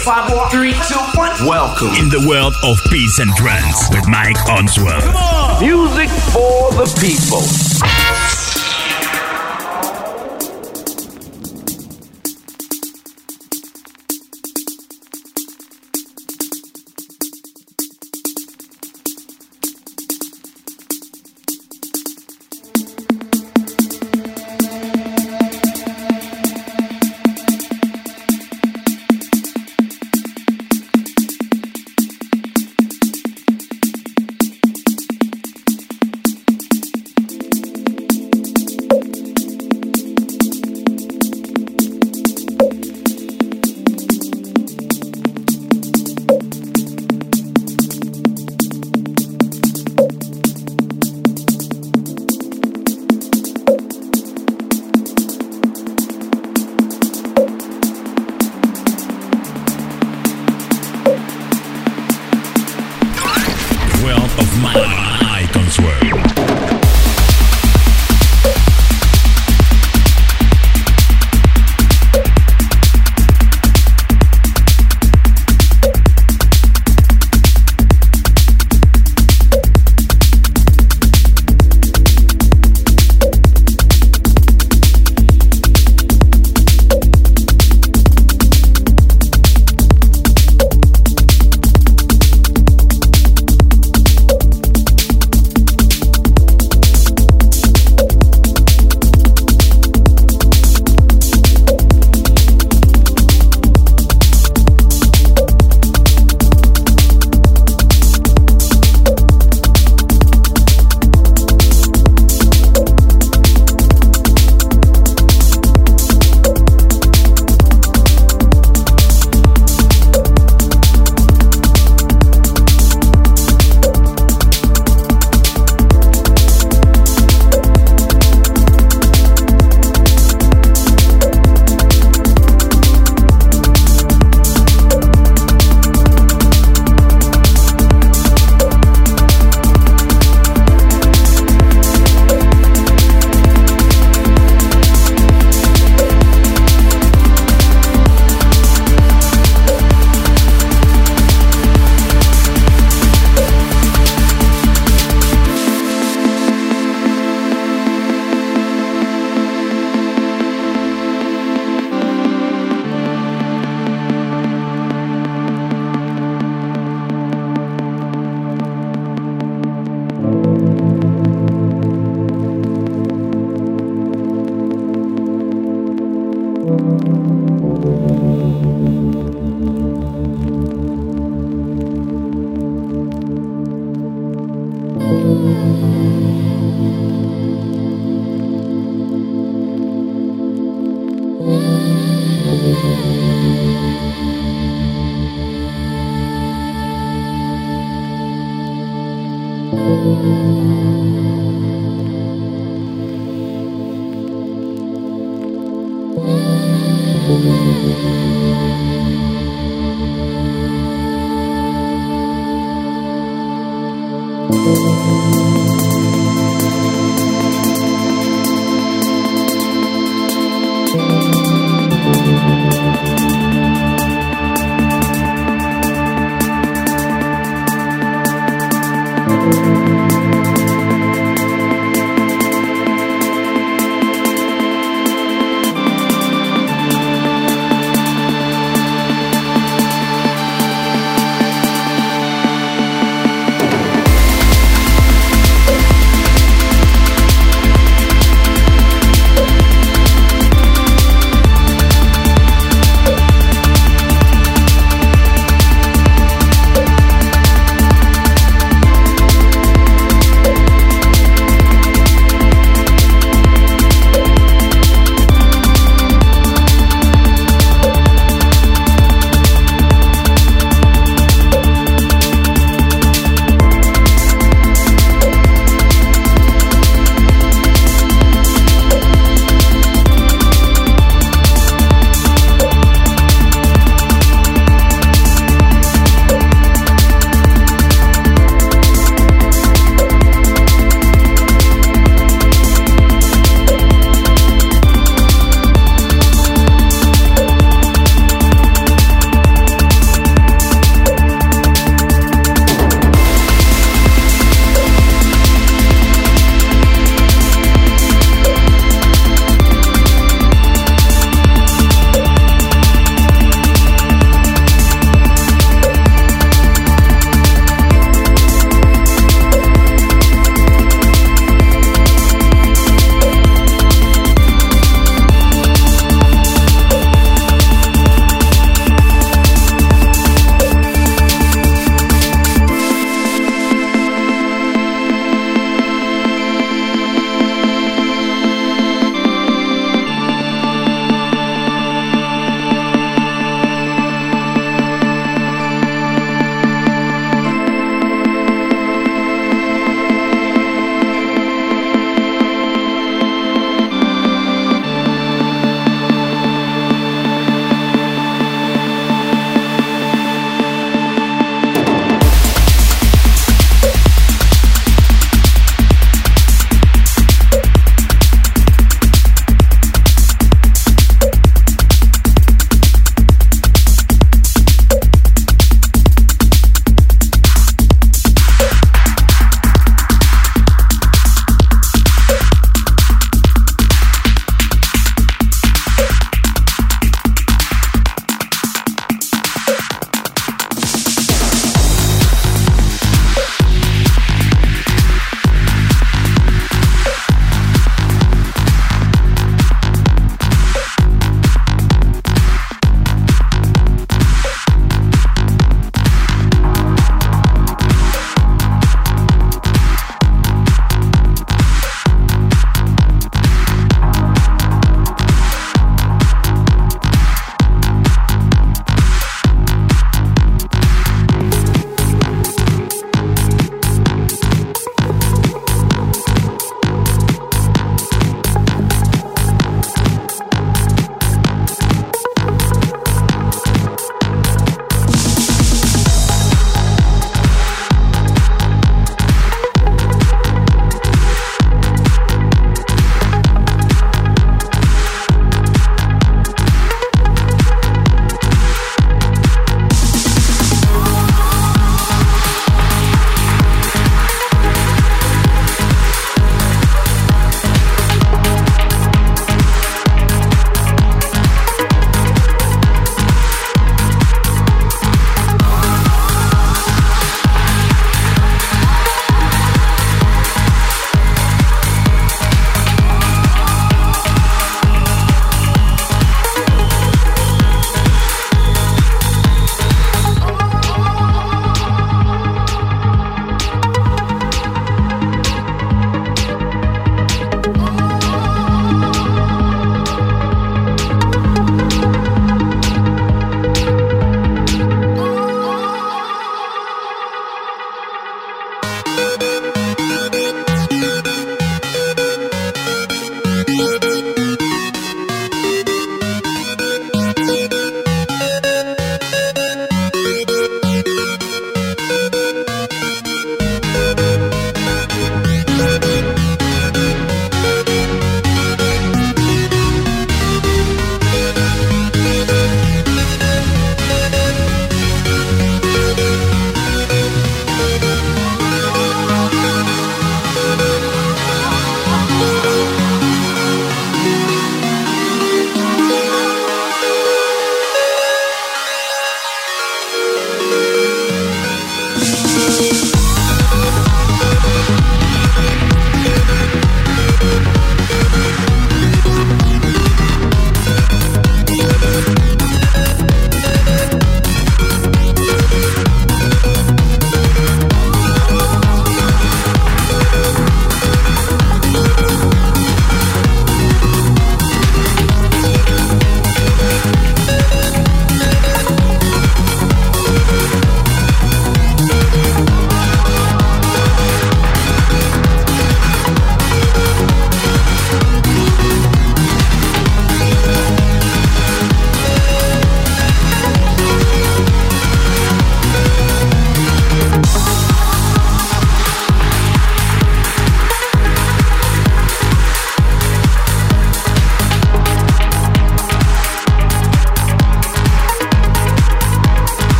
five, four, three, two, one. Welcome in the world of peace and trance with Mike Onsworth. Music for the people.